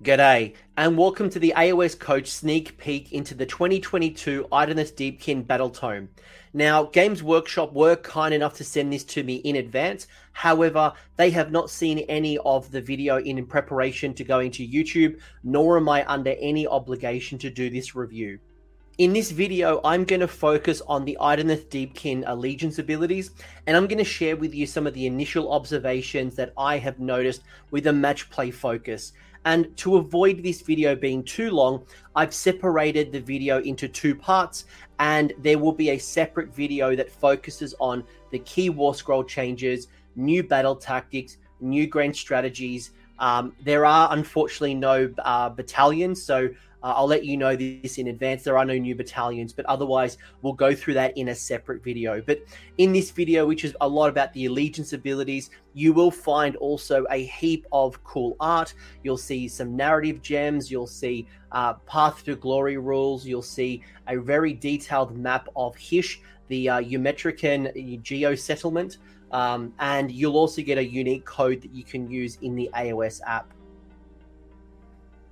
G'day, and welcome to the AOS Coach sneak peek into the 2022 Idoneth Deepkin Battle Tome. Now, Games Workshop were kind enough to send this to me in advance. However, they have not seen any of the video in preparation to going to YouTube, nor am I under any obligation to do this review. In this video, I'm going to focus on the Idoneth Deepkin Allegiance abilities, and I'm going to share with you some of the initial observations that I have noticed with a match play focus. And to avoid this video being too long, I've separated the video into two parts, and there will be a separate video that focuses on the key War Scroll changes, new battle tactics, new grand strategies. Um, there are unfortunately no uh, battalions, so uh, I'll let you know this in advance. There are no new battalions, but otherwise, we'll go through that in a separate video. But in this video, which is a lot about the allegiance abilities, you will find also a heap of cool art. You'll see some narrative gems. You'll see uh, Path to Glory rules. You'll see a very detailed map of Hish, the uh, Umetrican geo settlement. Um, and you'll also get a unique code that you can use in the AOS app.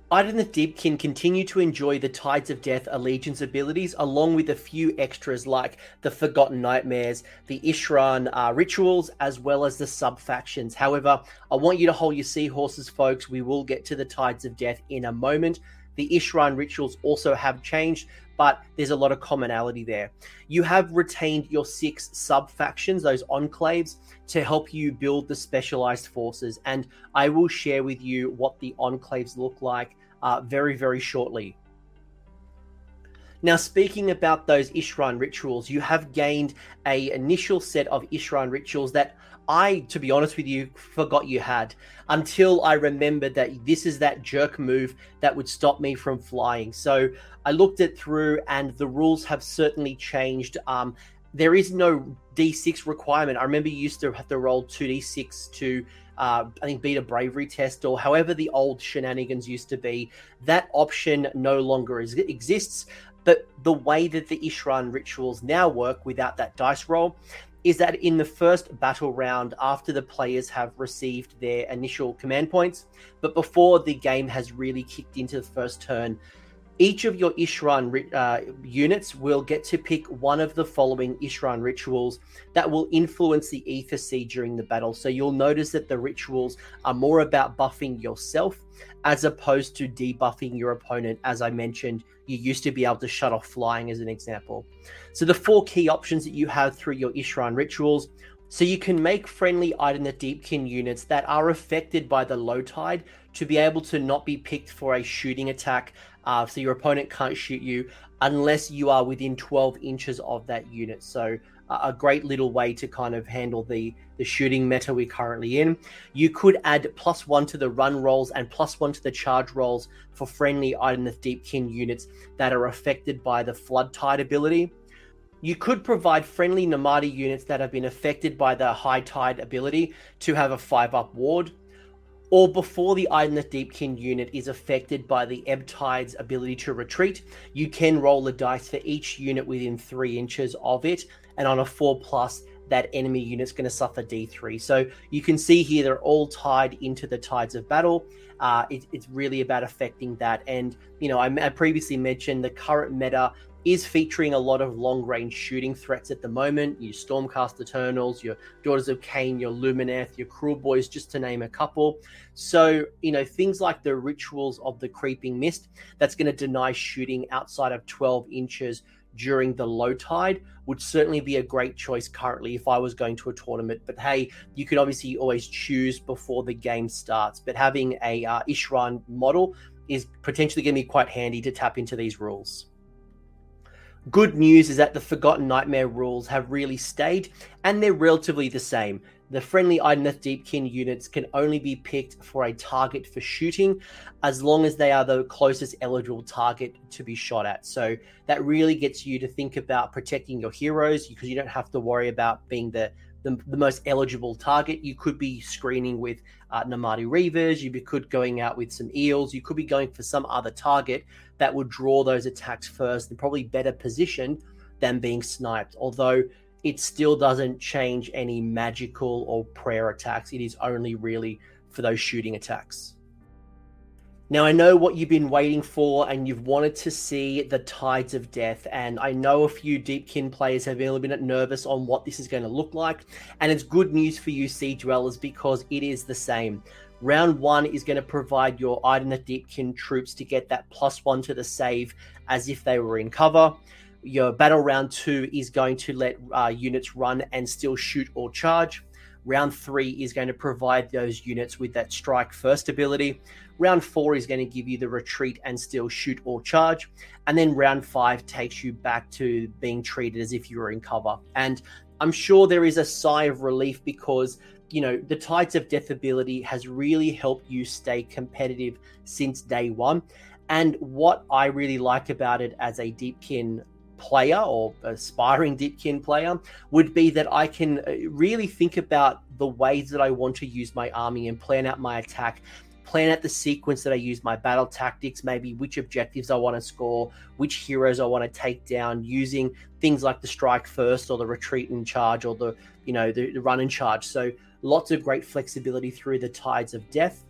Idoneth Deepkin continue to enjoy the Tides of Death allegiance abilities, along with a few extras like the Forgotten Nightmares, the Isharann uh, rituals, as well as the sub factions. However, I want you to hold your seahorses, folks. We will get to the Tides of Death in a moment. The Isharann rituals also have changed, but there's a lot of commonality there. You have retained your six sub factions, those enclaves, to help you build the specialized forces. And I will share with you what the enclaves look like uh, very, very shortly. Now, speaking about those Isharann rituals, you have gained a initial set of Isharann rituals that I, to be honest with you, forgot you had until I remembered that this is that jerk move that would stop me from flying. So I looked it through, and the rules have certainly changed. Um, there is no D6 requirement. I remember you used to have to roll 2D6 to, uh, I think, beat a bravery test or however the old shenanigans used to be. That option no longer is, exists. But the way that the Isharann rituals now work without that dice roll is that in the first battle round, after the players have received their initial command points, but before the game has really kicked into the first turn, each of your Isharann uh, units will get to pick one of the following Isharann rituals that will influence the Aether Sea during the battle. So you'll notice that the rituals are more about buffing yourself as opposed to debuffing your opponent. As I mentioned, you used to be able to shut off flying as an example. So the four key options that you have through your Isharann rituals so you can make friendly Idoneth Deepkin units that are affected by the low tide to be able to not be picked for a shooting attack uh, so your opponent can't shoot you unless you are within 12 inches of that unit. So a great little way to kind of handle the the shooting meta we're currently in. You could add plus one to the run rolls and plus one to the charge rolls for friendly Idoneth Deepkin units that are affected by the Flood Tide ability. You could provide friendly Namarti units that have been affected by the High Tide ability to have a 5 up ward or before the Idoneth Deepkin unit is affected by the Ebb Tide's ability to retreat, you can roll the dice for each unit within three inches of it, and on a four plus, that enemy unit's going to suffer D3. So you can see here they're all tied into the tides of battle. Uh, it, it's really about affecting that. And, you know, I, I previously mentioned the current meta is featuring a lot of long range shooting threats at the moment. Your Stormcast Eternals, your Daughters of Khaine, your Lumineth, your Kruleboyz, just to name a couple. So, you know, things like the rituals of the Creeping Mist, that's going to deny shooting outside of 12 inches during the low tide would certainly be a great choice currently if I was going to a tournament. But hey, you could obviously always choose before the game starts. But having a uh, Isharann model is potentially going to be quite handy to tap into these rules. Good news is that the Forgotten Nightmare rules have really stayed, and they're relatively the same. The friendly Idoneth Deepkin units can only be picked for a target for shooting as long as they are the closest eligible target to be shot at. So that really gets you to think about protecting your heroes because you don't have to worry about being the the, the most eligible target. You could be screening with uh, Namarti Reavers, you could going out with some eels, you could be going for some other target that would draw those attacks first and probably better positioned than being sniped. Although it still doesn't change any magical or prayer attacks. It is only really for those shooting attacks. Now, I know what you've been waiting for, and you've wanted to see the Tides of Death. And I know a few Deepkin players have been a little bit nervous on what this is going to look like. And it's good news for you, Sea Dwellers, because it is the same. Round one is going to provide your Idoneth Deepkin troops to get that plus one to the save as if they were in cover. Your battle round two is going to let uh, units run and still shoot or charge. Round three is going to provide those units with that strike first ability. Round four is going to give you the retreat and still shoot or charge. And then round five takes you back to being treated as if you were in cover. And I'm sure there is a sigh of relief because, you know, the Tides of Death ability has really helped you stay competitive since day one. And what I really like about it as a Deepkin player or aspiring Deepkin player would be that I can uh, really think about the ways that I want to use my army and plan out my attack. Plan out the sequence that I use my battle tactics, maybe which objectives I want to score, which heroes I want to take down, using things like the strike first or the retreat and charge or the you know the, the run and charge. So lots of great flexibility through the tides of death.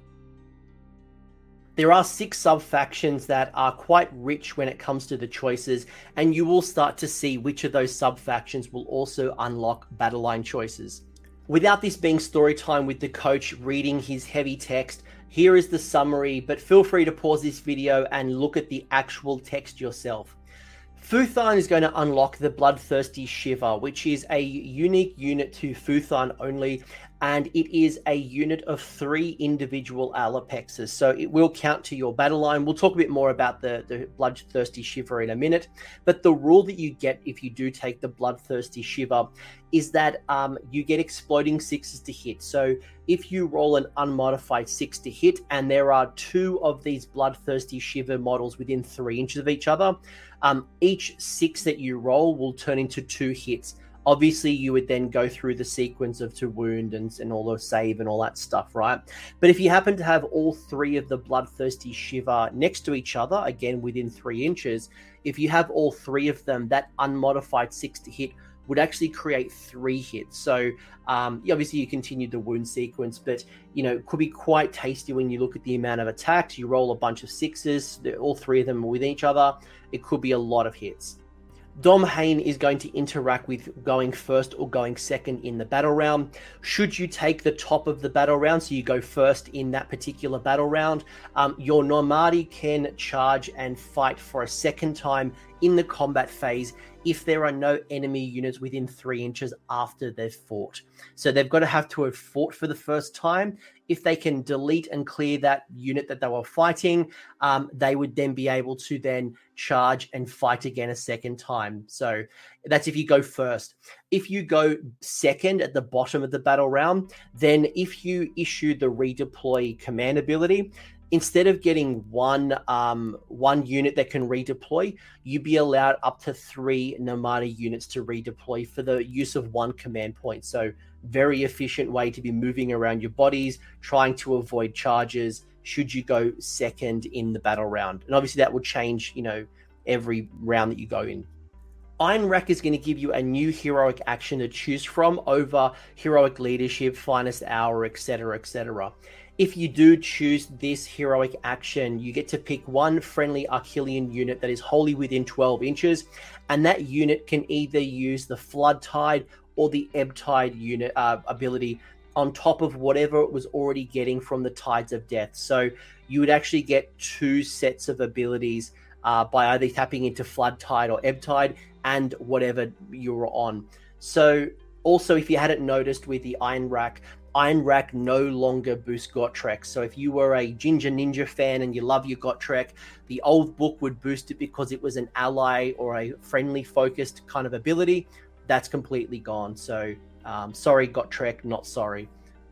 There are six sub factions that are quite rich when it comes to the choices, and you will start to see which of those sub factions will also unlock battle line choices. Without this being story time with the coach reading his heavy text, here is the summary, but feel free to pause this video and look at the actual text yourself. Fuethán is going to unlock the Bloodthirsty Shiver, which is a unique unit to Fuethán only and it is a unit of three individual Allopexes. So it will count to your battle line. We'll talk a bit more about the, the Bloodthirsty Shiver in a minute. But the rule that you get if you do take the Bloodthirsty Shiver is that um, you get exploding sixes to hit. So if you roll an unmodified six to hit, and there are two of these Bloodthirsty Shiver models within three inches of each other, um, each six that you roll will turn into two hits obviously you would then go through the sequence of to wound and, and all the save and all that stuff right but if you happen to have all three of the bloodthirsty shiver next to each other again within three inches if you have all three of them that unmodified six to hit would actually create three hits. So um, obviously you continue the wound sequence, but you know it could be quite tasty when you look at the amount of attacks. You roll a bunch of sixes, all three of them with each other. It could be a lot of hits. Dhom-hain is going to interact with going first or going second in the battle round. Should you take the top of the battle round, so you go first in that particular battle round, um, your Namarti can charge and fight for a second time in the combat phase if there are no enemy units within three inches after they've fought. So they've got to have to have fought for the first time. If they can delete and clear that unit that they were fighting, um, they would then be able to then charge and fight again a second time. So that's if you go first. If you go second at the bottom of the battle round, then if you issue the redeploy command ability, instead of getting one um, one unit that can redeploy, you'd be allowed up to three Namarti units to redeploy for the use of one command point. So very efficient way to be moving around your bodies, trying to avoid charges. Should you go second in the battle round, and obviously that will change, you know, every round that you go in. Ionrach is going to give you a new heroic action to choose from over heroic leadership, finest hour, etc., etc if you do choose this heroic action, you get to pick one friendly Akhelian unit that is wholly within 12 inches, and that unit can either use the Flood Tide or the Ebb Tide unit uh, ability on top of whatever it was already getting from the Tides of Death. So you would actually get two sets of abilities uh, by either tapping into Flood Tide or Ebb Tide and whatever you were on. So also, if you hadn't noticed with the Ionrach, Ionrach no longer boosts Gotrek. So if you were a Ginger Ninja fan and you love your Gotrek, the old book would boost it because it was an ally or a friendly focused kind of ability. That's completely gone. So um, sorry, Gotrek, not sorry.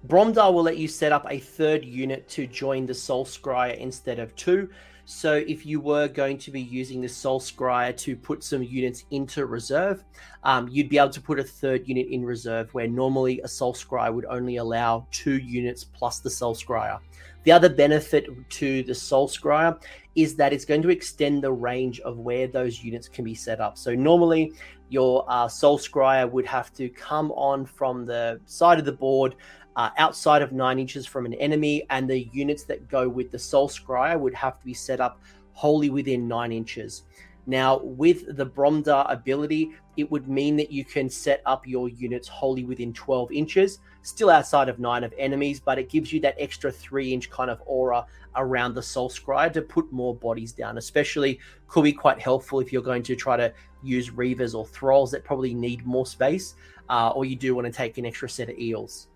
Briomdar will let you set up a third unit to join the Soul Scryer instead of two. So if you were going to be using the Soul Scryer to put some units into reserve, um, you'd be able to put a third unit in reserve where normally a Soul Scryer would only allow two units plus the Soul Scryer. The other benefit to the Soul Scryer is that it's going to extend the range of where those units can be set up. So normally your uh, Soul Scryer would have to come on from the side of the board uh, outside of nine inches from an enemy, and the units that go with the Soul Scryer would have to be set up wholly within nine inches. Now, with the Briomdar ability, it would mean that you can set up your units wholly within 12 inches, still outside of nine of enemies, but it gives you that extra three inch kind of aura around the Soul Scryer to put more bodies down, especially could be quite helpful if you're going to try to use Reavers or Thralls that probably need more space, uh, or you do want to take an extra set of eels.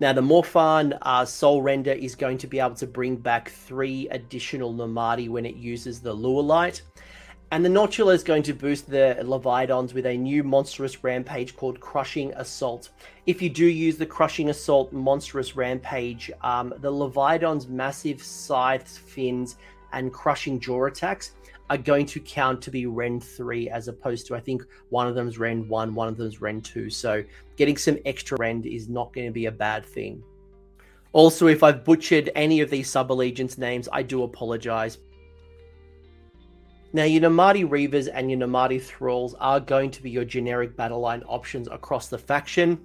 Now, the Mor'phann uh, Soul Render is going to be able to bring back three additional Namarti when it uses the Lure Light. And the Nautilar is going to boost the Leviadons with a new monstrous rampage called Crushing Assault. If you do use the Crushing Assault monstrous rampage, um, the Leviadons' massive scythes, fins, and crushing jaw attacks are going to count to be Rend 3 as opposed to, I think, one of them is Rend 1, one of them is Rend 2. So getting some extra Rend is not going to be a bad thing. Also, if I've butchered any of these sub allegiance names, I do apologize. Now, your Namarti Reavers and your Namarti Thralls are going to be your generic battle line options across the faction.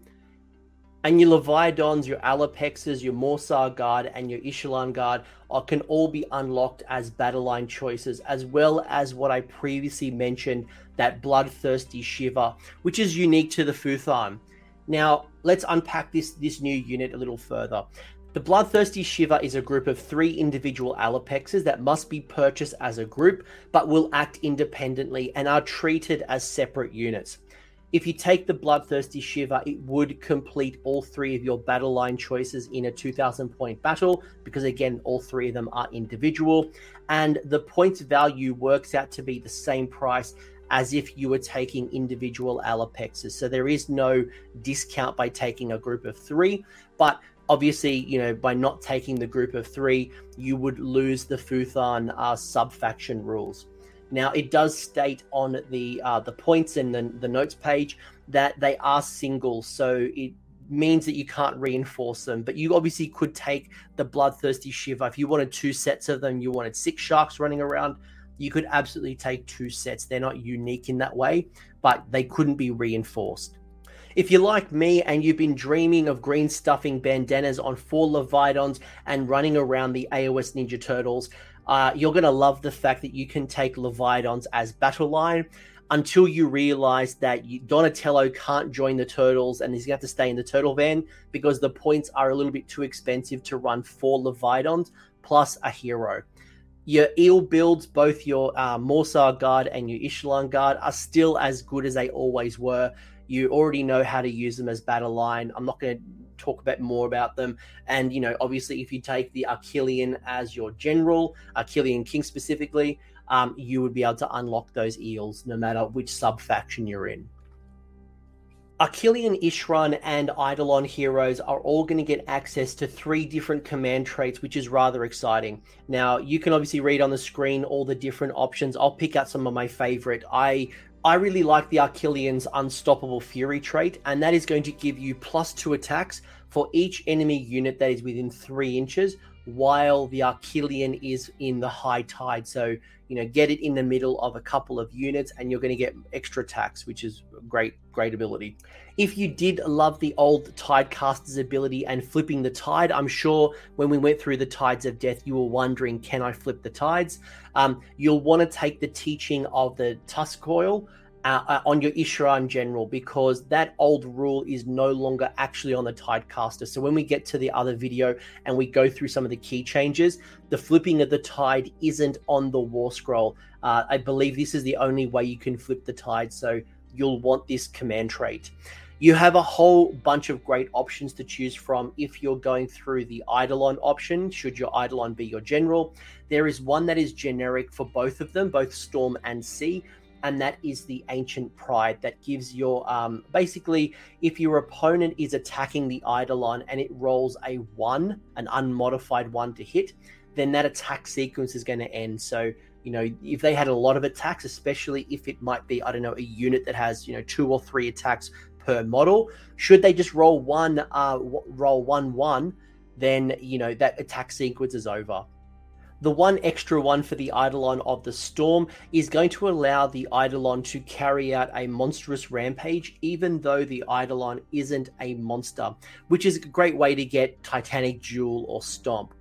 And your Leviadons, your Allopexes, your Morrsarr Guard, and your Ishlaen Guard are, can all be unlocked as battle line choices, as well as what I previously mentioned, that Bloodthirsty Shiver, which is unique to the Fuethán. Now, let's unpack this, this new unit a little further. The Bloodthirsty Shiver is a group of three individual Allopexes that must be purchased as a group, but will act independently and are treated as separate units. If you take the Bloodthirsty Shiver, it would complete all three of your battle line choices in a 2000 point battle, because again, all three of them are individual. And the points value works out to be the same price as if you were taking individual Allopexes. So there is no discount by taking a group of three, but obviously, you know, by not taking the group of three, you would lose the Fuethán uh, sub faction rules. Now, it does state on the uh, the points in the, the notes page that they are single, so it means that you can't reinforce them. But you obviously could take the Bloodthirsty Shiver if you wanted two sets of them. You wanted six sharks running around. You could absolutely take two sets. They're not unique in that way, but they couldn't be reinforced. If you're like me and you've been dreaming of green stuffing bandanas on four Leviadons and running around the AOS Ninja Turtles, uh, you're going to love the fact that you can take Leviadons as battle line until you realize that you, Donatello can't join the Turtles and he's going to have to stay in the Turtle van because the points are a little bit too expensive to run four Leviadons plus a hero. Your eel builds, both your uh, Morrsarr Guard and your Ishlaen Guard, are still as good as they always were. You already know how to use them as battle line. I'm not going to talk about more about them. And you know, obviously, if you take the Akhelian as your general, Akhelian King specifically, um, you would be able to unlock those eels no matter which sub faction you're in. Akhelian Isharann and Eidolon heroes are all going to get access to three different command traits, which is rather exciting. Now, you can obviously read on the screen all the different options. I'll pick out some of my favorite. I I really like the Akhelian's Unstoppable Fury trait, and that is going to give you plus two attacks for each enemy unit that is within three inches, while the Akhelian is in the high tide. So, you know, get it in the middle of a couple of units, and you're going to get extra attacks, which is great, great ability. If you did love the old Tidecaster's ability and flipping the tide, I'm sure when we went through the Tides of Death, you were wondering, can I flip the tides? Um, you'll want to take the teaching of the Tusk Coil. Uh, uh, on your Isharann general because that old rule is no longer actually on the Tidecaster. So when we get to the other video and we go through some of the key changes, the flipping of the tide isn't on the War Scroll. Uh, I believe this is the only way you can flip the tide. So you'll want this command trait. You have a whole bunch of great options to choose from if you're going through the Eidolon option, should your Eidolon be your general. There is one that is generic for both of them, both Storm and Sea, and that is the Ancient Pride that gives your um, basically if your opponent is attacking the Eidolon and it rolls a one, an unmodified one to hit, then that attack sequence is going to end. So you know if they had a lot of attacks especially if it might be i don't know a unit that has you know two or three attacks per model. Should they just roll one, uh, roll one one, then you know that attack sequence is over. The one extra one for the Eidolon of the Storm is going to allow the Eidolon to carry out a monstrous rampage, even though the Eidolon isn't a monster, which is a great way to get Titanic Duel or Stomp.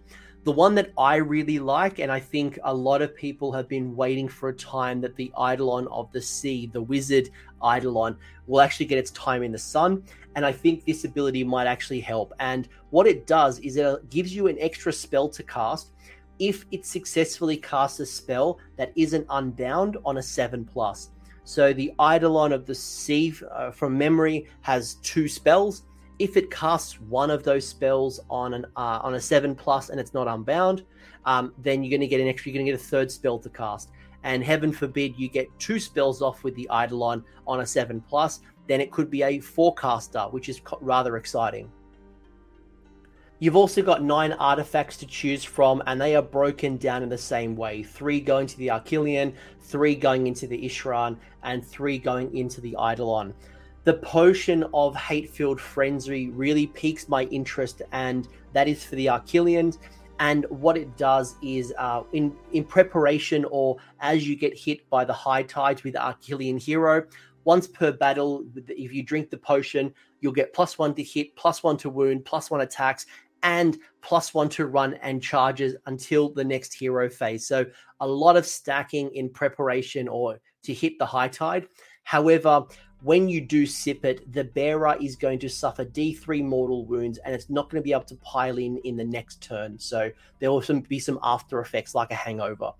The one that I really like, and I think a lot of people have been waiting for a time that the Eidolon of the Sea, the Wizard Eidolon, will actually get its time in the sun. And I think this ability might actually help. And what it does is it gives you an extra spell to cast if it successfully casts a spell that isn't unbound on a 7 plus. So the Eidolon of the Sea uh, from memory has two spells. If it casts one of those spells on an uh, on a seven plus and it's not unbound, um, then you're going to get an extra. You're going to get a third spell to cast. And heaven forbid you get two spells off with the Eidolon on a seven plus, then it could be a forecaster, which is rather exciting. You've also got nine artifacts to choose from, and they are broken down in the same way. Three going to the Akhelian, three going into the Isharann, and three going into the Eidolon. The potion of hate-filled frenzy really piques my interest, and that is for the Akhelians. And what it does is, uh, in in preparation or as you get hit by the high tides with Akhelian hero, once per battle, if you drink the potion, you'll get plus one to hit, plus one to wound, plus one attacks, and plus one to run and charges until the next hero phase. So a lot of stacking in preparation or to hit the high tide. However, when you do sip it, the bearer is going to suffer D3 mortal wounds and it's not going to be able to pile in in the next turn. So there will be some after effects like a hangover.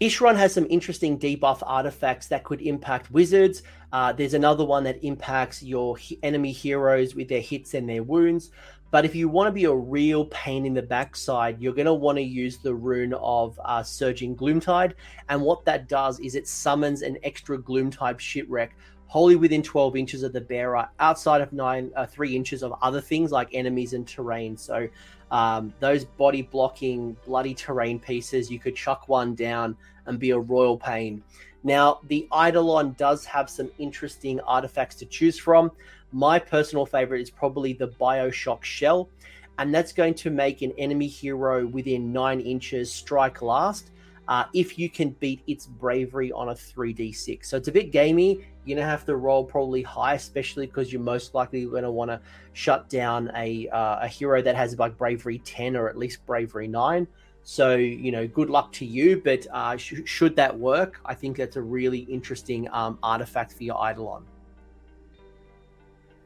Isharann has some interesting debuff artifacts that could impact wizards. Uh, there's another one that impacts your enemy heroes with their hits and their wounds. But if you want to be a real pain in the backside, you're going to want to use the rune of uh, Surging Gloomtide. And what that does is it summons an extra Gloomtide shipwreck wholly within 12 inches of the bearer, outside of nine, uh, three inches of other things like enemies and terrain. So um, those body blocking, bloody terrain pieces, you could chuck one down and be a royal pain. Now, the Eidolon does have some interesting artifacts to choose from. My personal favorite is probably the Bioshock Shell, and that's going to make an enemy hero within nine inches strike last. Uh, if you can beat its bravery on a 3d6. So it's a bit gamey. You're going to have to roll probably high, especially because you're most likely going to want to shut down a, uh, a hero that has like bravery 10 or at least bravery 9. So, you know, good luck to you. But uh, sh- should that work, I think that's a really interesting um, artifact for your Eidolon.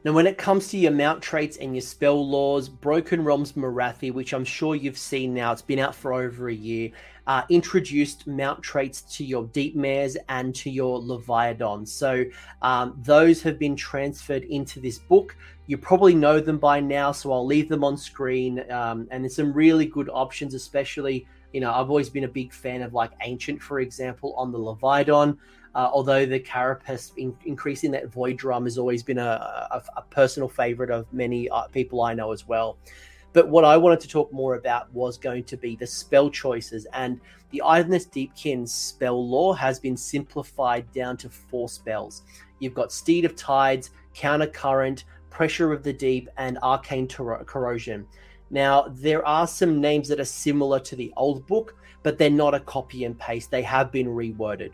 Now, when it comes to your mount traits and your spell lores, Broken Realms Morathi, which I'm sure you've seen now, it's been out for over a year, uh, introduced mount traits to your Deep Mares and to your Leviathan. So um, those have been transferred into this book. You probably know them by now, so I'll leave them on screen. Um, and there's some really good options, especially, you know, I've always been a big fan of like Ancient, for example, on the Leviathan. Uh, although the carapace in, increasing that void drum has always been a, a, a personal favorite of many uh, people I know as well. But what I wanted to talk more about was going to be the spell choices. And the Idoneth Deepkin's spell lore has been simplified down to four spells. You've got Steed of Tides, Counter Current, Pressure of the Deep, and Arcane Corrosion. Now, there are some names that are similar to the old book, but they're not a copy and paste. They have been reworded.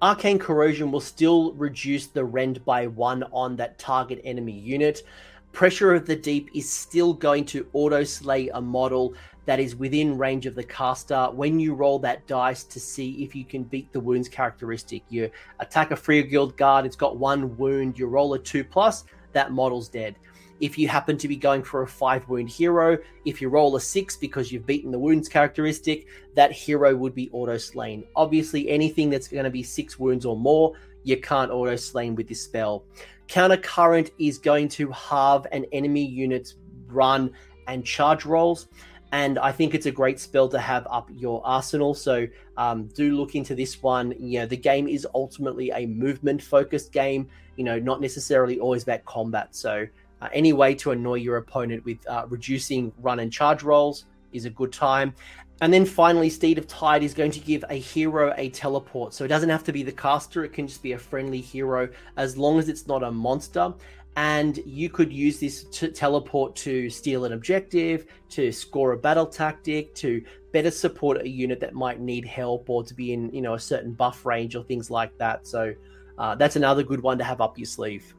Arcane Corrosion will still reduce the rend by one on that target enemy unit. Pressure of the Deep is still going to auto slay a model that is within range of the caster when you roll that dice to see if you can beat the wounds characteristic. You attack a Free Guild guard, it's got one wound, you roll a 2 plus, that model's dead. If you happen to be going for a five wound hero, if you roll a six because you've beaten the wounds characteristic, that hero would be auto slain. Obviously, anything that's going to be six wounds or more, you can't auto slain with this spell. Counter Current is going to halve an enemy unit's run and charge rolls. And I think it's a great spell to have up your arsenal. So um, do look into this one. You know, the game is ultimately a movement focused game, you know, not necessarily always about combat. So uh, any way to annoy your opponent with uh, reducing run and charge rolls is a good time. And then finally, Steed of Tide is going to give a hero a teleport. So it doesn't have to be the caster, it can just be a friendly hero as long as it's not a monster. And you could use this to teleport to steal an objective, to score a battle tactic, to better support a unit that might need help or to be in you know a certain buff range or things like that. So uh, that's another good one to have up your sleeve.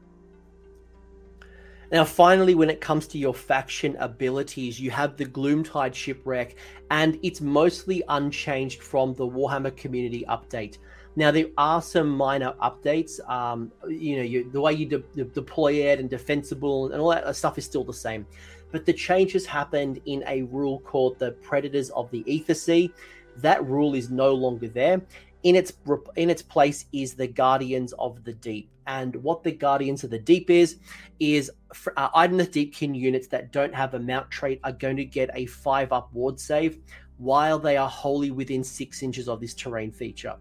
Now, finally, when it comes to your faction abilities, you have the Gloomtide Shipwreck, and it's mostly unchanged from the Warhammer Community Update. Now, there are some minor updates. Um, you know, you, the way you de- de- deploy it and defensible and all that stuff is still the same. But the changes happened in a rule called the Predators of the Ether Sea. That rule is no longer there in its in its place is the Guardians of the Deep. And what the Guardians of the Deep is is uh, Idoneth Deepkin units that don't have a mount trait are going to get a five up ward save while they are wholly within six inches of this terrain feature.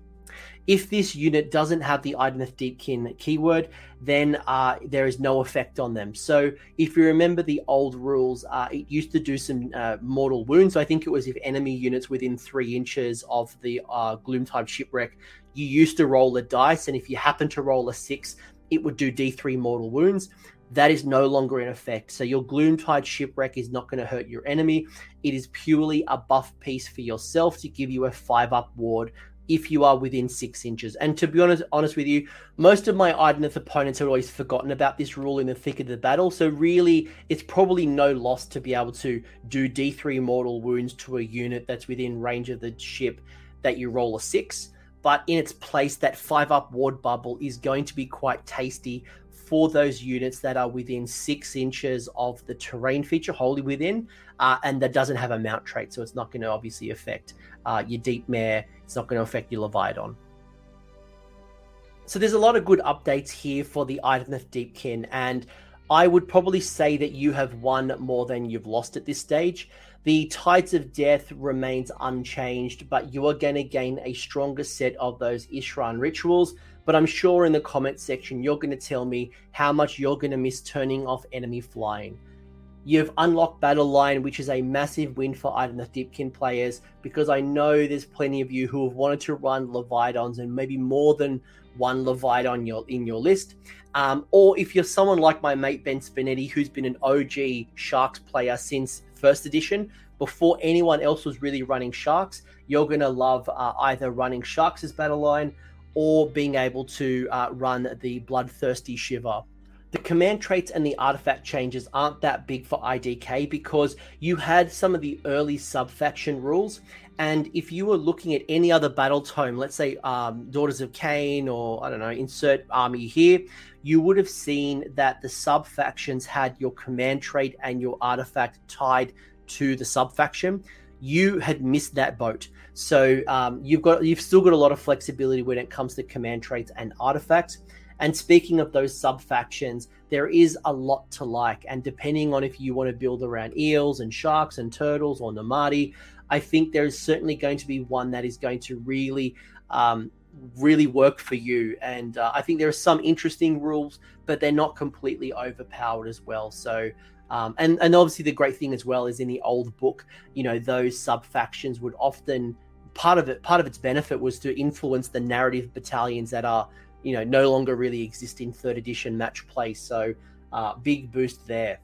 If this unit doesn't have the Idoneth Deepkin keyword, then uh, there is no effect on them. So if you remember the old rules, uh, it used to do some uh, mortal wounds. I think it was if enemy units within three inches of the uh, Gloomtide shipwreck, you used to roll a dice, and if you happen to roll a six, it would do D3 mortal wounds that is no longer in effect. So your Gloomtide shipwreck is not going to hurt your enemy. It is purely a buff piece for yourself to give you a five up ward if you are within six inches. And to be honest, honest with you, most of my Idoneth opponents have always forgotten about this rule in the thick of the battle. So really, it's probably no loss to be able to do D3 mortal wounds to a unit that's within range of the ship that you roll a six. But in its place, that five up ward bubble is going to be quite tasty for those units that are within six inches of the terrain feature, wholly within, uh, and that doesn't have a mount trait. So it's not going to obviously affect uh, your deep mare it's not going to affect your Leviathan. So there's a lot of good updates here for the Idoneth Deepkin, and I would probably say that you have won more than you've lost at this stage. The Tides of Death remains unchanged, but you are going to gain a stronger set of those Isharann rituals. But I'm sure in the comment section, you're going to tell me how much you're going to miss turning off enemy flying. You've unlocked Battle Line, which is a massive win for Idoneth Deepkin players because I know there's plenty of you who have wanted to run Leviathans and maybe more than one Leviathan your, in your list. Um, or if you're someone like my mate Ben Spinetti, who's been an OG Sharks player since first edition, before anyone else was really running Sharks, you're going to love uh, either running Sharks as Battle Line or being able to uh, run the Bloodthirsty Shiver the command traits and the artifact changes aren't that big for IDK because you had some of the early sub-faction rules. And if you were looking at any other battle tome, let's say um, Daughters of Khaine or I don't know, insert army here, you would have seen that the sub-factions had your command trait and your artifact tied to the sub-faction. You had missed that boat. So um, you've got you've still got a lot of flexibility when it comes to command traits and artifacts. And speaking of those sub factions, there is a lot to like. And depending on if you want to build around eels and sharks and turtles or Namarti, I think there is certainly going to be one that is going to really, um, really work for you. And uh, I think there are some interesting rules, but they're not completely overpowered as well. So, um, and and obviously the great thing as well is in the old book, you know, those sub factions would often part of it part of its benefit was to influence the narrative battalions that are you know no longer really exist in third edition match play. So uh, big boost there.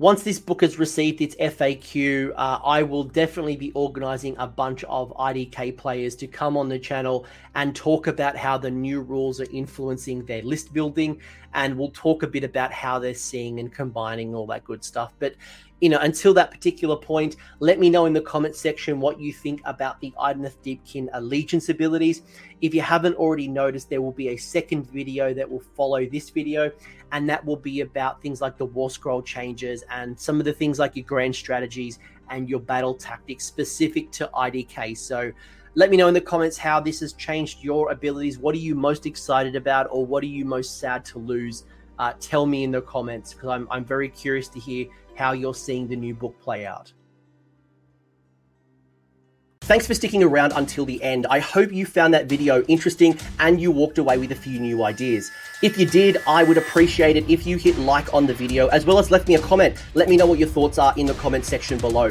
Once this book has received its FAQ, uh, I will definitely be organizing a bunch of IDK players to come on the channel and talk about how the new rules are influencing their list building. And we'll talk a bit about how they're seeing and combining all that good stuff. But you know, until that particular point, let me know in the comment section what you think about the Idoneth Deepkin allegiance abilities. If you haven't already noticed, there will be a second video that will follow this video, and that will be about things like the War Scroll changes and some of the things like your grand strategies and your battle tactics specific to IDK. So let me know in the comments how this has changed your abilities. What are you most excited about, or what are you most sad to lose? Uh, tell me in the comments because I'm, I'm very curious to hear how you're seeing the new book play out. Thanks for sticking around until the end. I hope you found that video interesting and you walked away with a few new ideas. If you did, I would appreciate it if you hit like on the video as well as left me a comment. Let me know what your thoughts are in the comment section below.